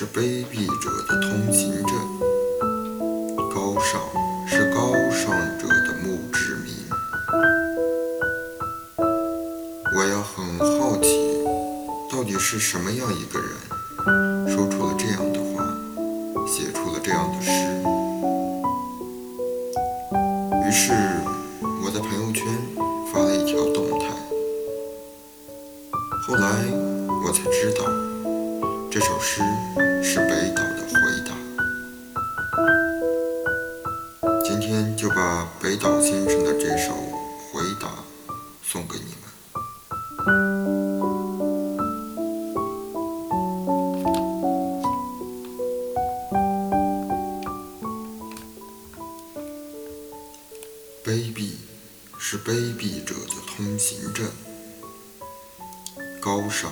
是卑鄙者的通行证，高尚是高尚者的墓志铭。我要很好奇，到底是什么样一个人，说出了这样的话，写出了这样的诗？于是我在朋友圈发了一条动态，后来我才知道，这首诗是北岛的回答。今天就把北岛先生的这首回答送给你们。卑鄙是卑鄙者的通行证，高尚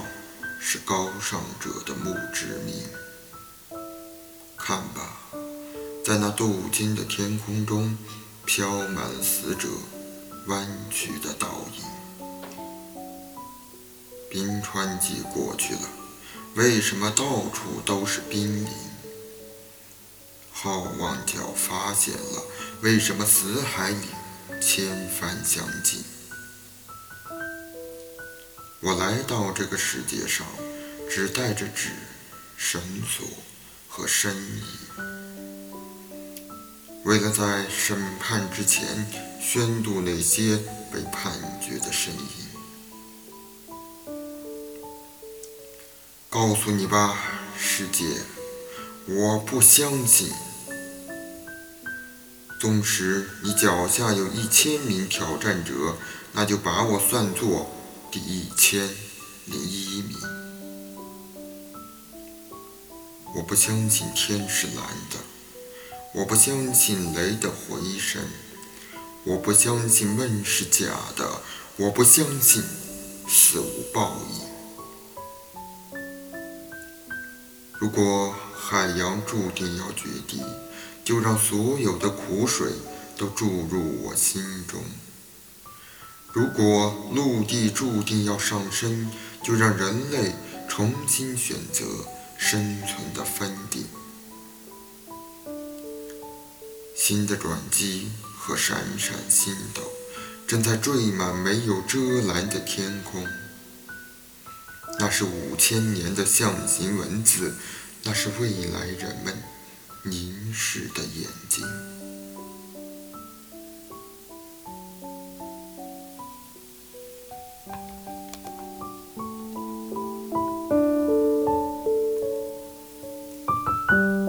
是高尚者的墓志铭。看吧，在那镀金的天空中，飘满死者弯曲的倒影。冰川季过去了，为什么到处都是冰凌？好望角发现了，为什么死海里千帆相近？我来到这个世界上，只带着纸、绳索和深意，为了在审判之前宣读那些被判决的声音。告诉你吧，世界，我不相信。纵使你脚下有一千名挑战者，那就把我算作第一千零一名。我不相信天是蓝的，我不相信雷的回声，我不相信梦是假的，我不相信死无报应。如果海洋注定要决堤，就让所有的苦水都注入我心中；如果陆地注定要上升，就让人类重新选择生存的分地。新的转机和闪闪星斗正在缀满没有遮拦的天空。那是五千年的象形文字，那是未来人们凝视的眼睛。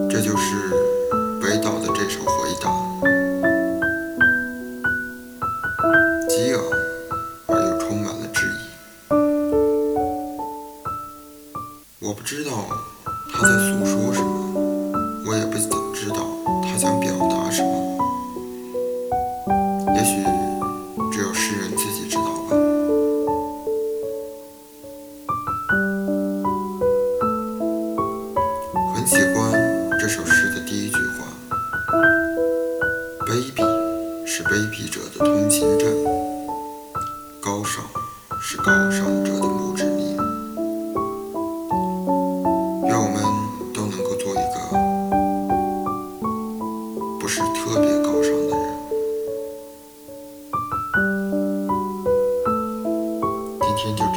这就是北岛的这首回答，激昂而又充满了质疑。我不知道他在诉说什么，我也不卑鄙是卑鄙者的通行证，高尚是高尚者的墓志铭。”愿我们都能够做一个不是特别高尚的人。今天就。